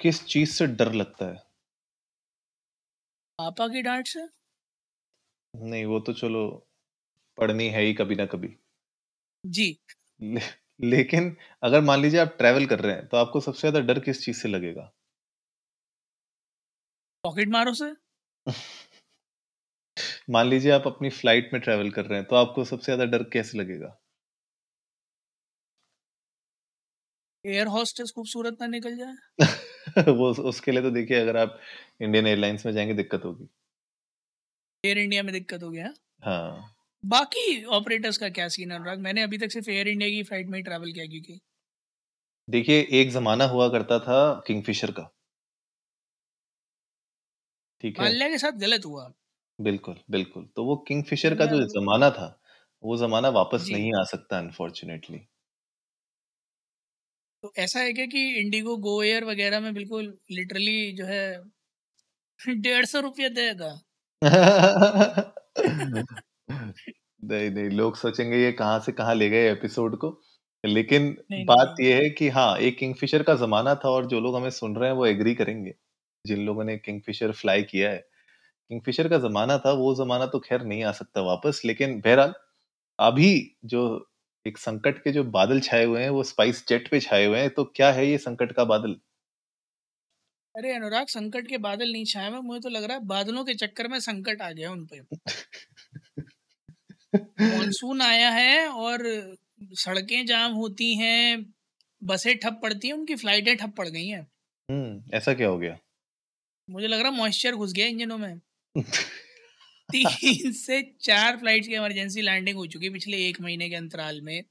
किस चीज़ से डर लगता है? पापा की डांट से? नहीं वो तो चलो पढ़नी है ही कभी ना कभी। जी। ले, लेकिन अगर मान लीजिए आप ट्रैवल कर रहे हैं तो आपको सबसे ज़्यादा डर किस चीज़ से लगेगा? पॉकेट मारो से? मान लीजिए आप अपनी फ़्लाइट में ट्रैवल कर रहे हैं तो आपको सबसे ज़्यादा डर कैसे लगेगा? एयर हॉस्टेस खूबसूरत ना निकल जाए। वो उसके लिए तो देखिए अगर आप इंडियन एयरलाइंस में जाएँगे दिक्कत होगी। एयर इंडिया में दिक्कत हो? गया हाँ। बाकी ऑपरेटर्स का क्या सीन है अनुराग? मैंने अभी तक सिर्फ़ एयर इंडिया की फ़्लाइट में ही ट्रैवल किया क्योंकि देखिए एक जमाना हुआ करता था किंगफिशर का। ठीक है। माल्या के साथ गलत हुआ। बिल्कुल बिल्कुल। तो वो किंगफिशर का जो जमाना था वो जमाना वापस नहीं आ सकता अनफॉर्चुनेटली तो ऐसा है क्या कि इंडिगो गो एयर वगैरह में बिल्कुल लिटरली जो है डेढ़ सौ रुपया देगा? नहीं नहीं लोग सोचेंगे ये कहाँ से कहाँ ले गए एपिसोड को। लेकिन नहीं, बात नहीं। ये है कि हाँ एक किंगफिशर का जमाना था और जो लोग हमें सुन रहे हैं वो एग्री करेंगे। जिन लोगों ने किंगफिशर फ्लाई किया है। किंगफिशर का जमाना था वो जमाना तो खैर नहीं आ सकता वापस लेकिन बहरहाल अभी जो एक संकट के जो बादल छाए हुए हैं वो स्पाइस जेट पे छाए हुए हैं तो क्या है ये संकट का बादल? अरे अनुराग संकट के बादल नहीं छाए हुए मुझे तो लग रहा है बादलों के चक्कर में संकट आ गया उन पे। मॉनसून आया है और सड़कें जाम होती हैं बसें ठप पड़ती हैं उनकी फ्लाइटें ठप पड़ गई हैं। हम्म ऐसा क्या हो गया? मुझे लग रहा मॉइस्चर घुस गया इंजनों में। तीन से चार फ्लाइट्स की इमरजेंसी लैंडिंग हो चुकी है पिछले एक महीने के अंतराल में।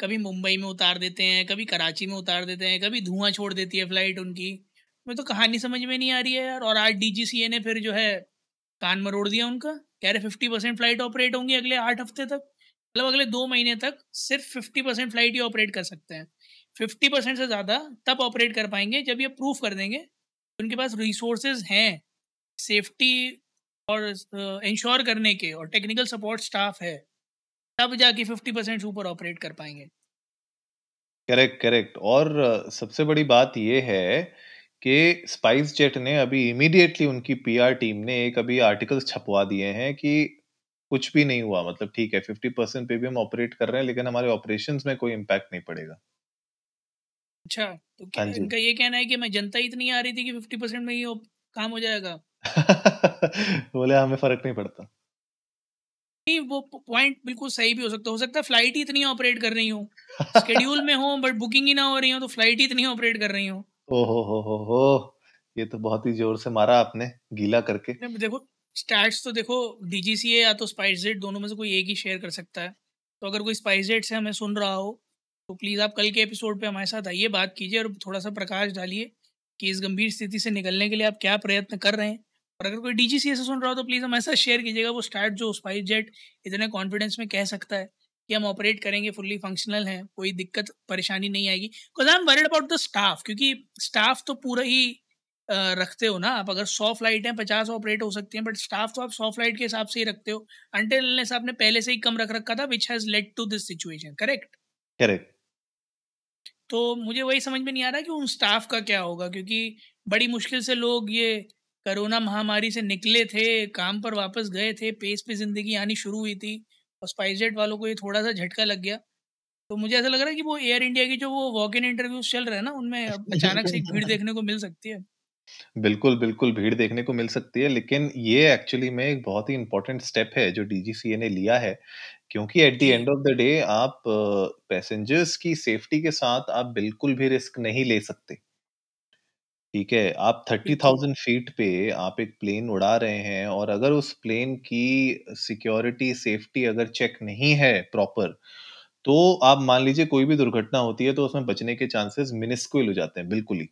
कभी मुंबई में उतार देते हैं, कभी कराची में उतार देते हैं, कभी धुआँ छोड़ देती है फ़्लाइट उनकी। मैं तो कहानी समझ में नहीं आ रही है यार। और आज डीजीसीए ने फिर जो है कान मरोड़ दिया उनका। कह रहे फिफ्टी परसेंट फ़्लाइट ऑपरेट होंगी अगले आठ हफ़्ते तक। मतलब अगले दो महीने तक सिर्फ़ फिफ्टी परसेंट फ़्लाइट ही ऑपरेट कर सकते हैं। फिफ्टी परसेंट से ज़्यादा तब ऑपरेट कर पाएँगे जब ये प्रूफ कर देंगे उनके पास रिसोर्सेज हैं। सेफ्टी और इंश्योर करने के और टेक्निकल सपोर्ट स्टाफ है तब जाके फिफ्टी परसेंट ऊपर ऑपरेट कर पाएँगे। करेक्ट करेक्ट और सबसे बड़ी बात ये है कि स्पाइस जेट ने अभी इमीडिएटली उनकी पीआर टीम ने एक अभी आर्टिकल्स छपवा दिए हैं कि कुछ भी नहीं हुआ मतलब ठीक है फिफ्टी परसेंट पे भी हम ऑपरेट कर रहे हैं लेकिन हमारे ऑपरेशंस में कोई इम्पैक्ट नहीं पड़ेगा। अच्छा तो क्या हाँ इनका ये कहना है कि मैं जनता इतनी आ रही थी कि फिफ्टी परसेंट में ही काम हो जाएगा? बोले हमें फ़र्क नहीं पड़ता। नहीं वो पॉइंट बिल्कुल सही भी हो सकता हो। सकता है फ़्लाइट ही इतनी ऑपरेट कर रही हो। शेड्यूल में हो बट बुकिंग ही ना हो रही हो तो फ़्लाइट ही इतनी ऑपरेट कर रही हो। ओ हो हो हो। हो ये तो बहुत ही ज़ोर से मारा आपने गीला करके। देखो स्टैट्स तो देखो डीजीसीए या तो स्पाइस जेट दोनों में से कोई एक ही शेयर कर सकता है। तो अगर कोई स्पाइस जेट से हमें सुन रहा हो तो प्लीज़ आप कल के एपिसोड पे हमारे साथ आइए बात कीजिए और थोड़ा सा प्रकाश डालिए कि इस गंभीर स्थिति से निकलने के लिए आप क्या प्रयत्न कर रहे हैं। और अगर कोई डीजीसीए से सुन रहा हो तो प्लीज़ हम साथ शेयर कीजिएगा वो स्टार्ट जो स्पाइस जेट इतने कॉन्फिडेंस में कह सकता है कि हम ऑपरेट करेंगे फुल्ली फंक्शनल हैं कोई दिक्कत परेशानी नहीं आएगी। Because I am worried about the staff क्योंकि स्टाफ तो पूरा ही रखते हो ना। आप अगर सौ फ़्लाइट हैं पचास ऑपरेट हो सकती हैं बट स्टाफ तो आप सौ फ़्लाइट के हिसाब से ही रखते हो। अंटिल से आपने पहले से ही कम रख रखा था which has led to this situation correct correct तो मुझे वही समझ में नहीं आ रहा कि उन स्टाफ का क्या होगा क्योंकि बड़ी मुश्किल से लोग ये कोरोना महामारी से निकले थे काम पर वापस गए थे पेस पे ज़िंदगी आनी शुरू हुई थी और स्पाइसजेट वालों को ये थोड़ा सा झटका लग गया। तो मुझे ऐसा लग रहा है कि वो एयर इंडिया की जो वो वॉक इन इंटरव्यूज़ चल रहे हैं ना उनमें अचानक से भीड़ देखने को मिल सकती है। बिल्कुल बिल्कुल भीड़ देखने को मिल सकती है लेकिन ये एक्चुअली में एक बहुत ही इंपॉर्टेंट स्टेप है जो डीजीसीए ने लिया है क्योंकि at the end of the day आप पैसेंजर्स की सेफ्टी के साथ आप बिल्कुल भी रिस्क नहीं ले सकते। ठीक है आप थर्टी थाउज़ेंड फीट पे आप एक प्लेन उड़ा रहे हैं और अगर उस प्लेन की सिक्योरिटी सेफ्टी अगर चेक नहीं है प्रॉपर तो आप मान लीजिए कोई भी दुर्घटना होती है तो उसमें बचने के चांसेस मिनिस्कुल हो जाते हैं बिल्कुल ही।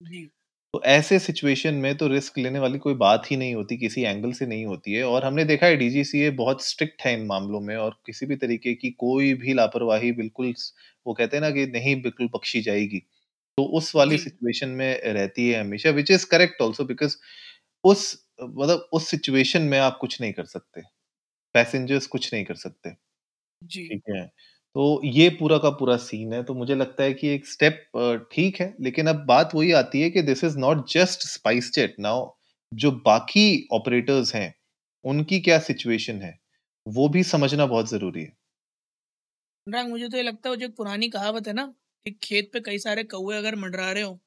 जी। तो ऐसे सिचुएशन में तो रिस्क लेने वाली कोई बात ही नहीं होती, किसी एंगल से नहीं होती है और हमने देखा है डीजीसीए बहुत स्ट्रिक्ट है इन मामलों में और किसी भी तरीके की कोई भी लापरवाही बिल्कुल वो कहते हैं ना कि नहीं बिल्कुल बख्शी जाएगी। तो उस वाली सिचुएशन में रहती है हमेशा which is correct also because उस मतलब उस सिचुएशन में आप कुछ नहीं कर सकते। पैसेंजर्स कुछ नहीं कर सकते। जी। ठीक है। तो ये पूरा का पूरा सीन है, तो मुझे लगता है कि एक स्टेप ठीक है, लेकिन अब बात वही आती है कि this is not just SpiceJet now जो बाकी ऑपरेटर्स हैं, उनकी क्या सिचुएशन है, वो भी समझना बहुत ज़रूरी है। अनुराग मुझे तो ये लगता है वो जो पुरानी कहावत है ना, कि खेत पे कई सारे कौवे अगर मंडरा रहे हो,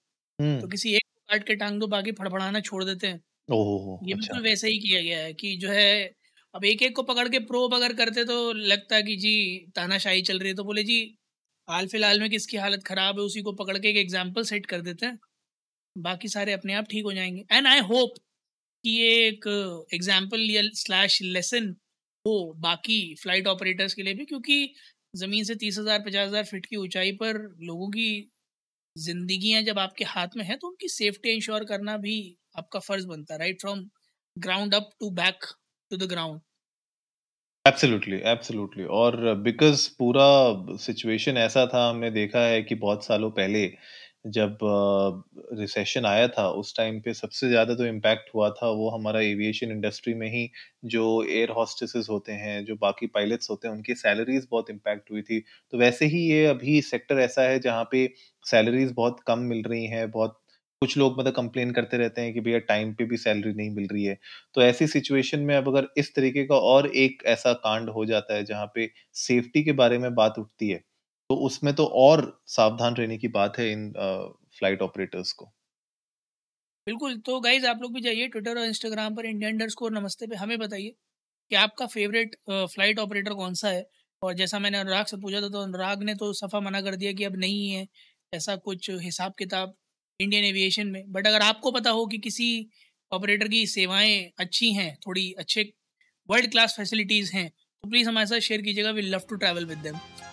तो किसी एक को काट के टाँग दो, बाकी फड़फड़ाना छोड़ देते हैं। ओह! ये अच्छा। वैसा ही किया गया है कि जो है अब एक-एक को पकड़ के प्रोब अगर करते तो लगता है कि जी तानाशाही चल रही है, तो बोले जी हाल-फिलहाल में किसकी हालत ख़राब है, उसी को पकड़ के एक एग्ज़ाम्पल सेट कर देते हैं। बाकी सारे अपने आप ठीक हो जाएँगे एंड आई होप कि ये एक एग्ज़ाम्पल या स्लैश लेसन हो बाकी फ़्लाइट ऑपरेटर्स के लिए भी क्योंकि ज़मीन से तीस हज़ार पचास हज़ार फीट की ऊंचाई पर लोगों की जिंदगियाँ जब आपके हाथ में हैं, तो उनकी सेफ्टी इंश्योर करना भी आपका फ़र्ज़ बनता है, right from ground up to back to the ground. Absolutely, absolutely और बिकॉज़ पूरा सिचुएशन ऐसा था हमने देखा है कि बहुत सालों पहले जब रिसेशन आया था उस टाइम पे सबसे ज़्यादा तो इम्पैक्ट हुआ था वो हमारा एविएशन इंडस्ट्री में ही जो एयर होस्टेसेस होते हैं, जो बाकी पायलट्स होते हैं, उनकी सैलरीज़ बहुत इम्पैक्ट हुई थी। तो वैसे ही ये अभी सेक्टर ऐसा है जहाँ पे सैलरीज़ बहुत कम मिल रही हैं, बहुत कुछ लोग मतलब कंप्लेन करते रहते हैं कि भैया टाइम पे भी सैलरी नहीं मिल रही है। तो ऐसी सिचुएशन में अब अगर इस तरीके का और एक ऐसा कांड हो जाता है जहाँ पे सेफ्टी के बारे में बात उठती है, तो उसमें तो और सावधान रहने की बात है इन फ़्लाइट ऑपरेटर्स को। बिल्कुल, तो गाइज़ आप लोग भी जाइए ट्विटर और इंस्टाग्राम पर इंडिया अंडरस्कोर नमस्ते पे हमें बताइए कि आपका फ़ेवरेट फ़्लाइट ऑपरेटर कौन-सा है? और जैसा मैंने अनुराग से पूछा था तो अनुराग ने तो सफ़ा मना कर दिया कि अब नहीं है, ऐसा कुछ हिसाब-किताब इंडियन एविएशन में। बट अगर आपको पता हो कि किसी ऑपरेटर की सेवाएँ अच्छी हैं, थोड़ी अच्छे वर्ल्ड क्लास फैसिलिटीज़ हैं, तो प्लीज़ हमारे साथ शेयर कीजिएगा, we love to travel with them.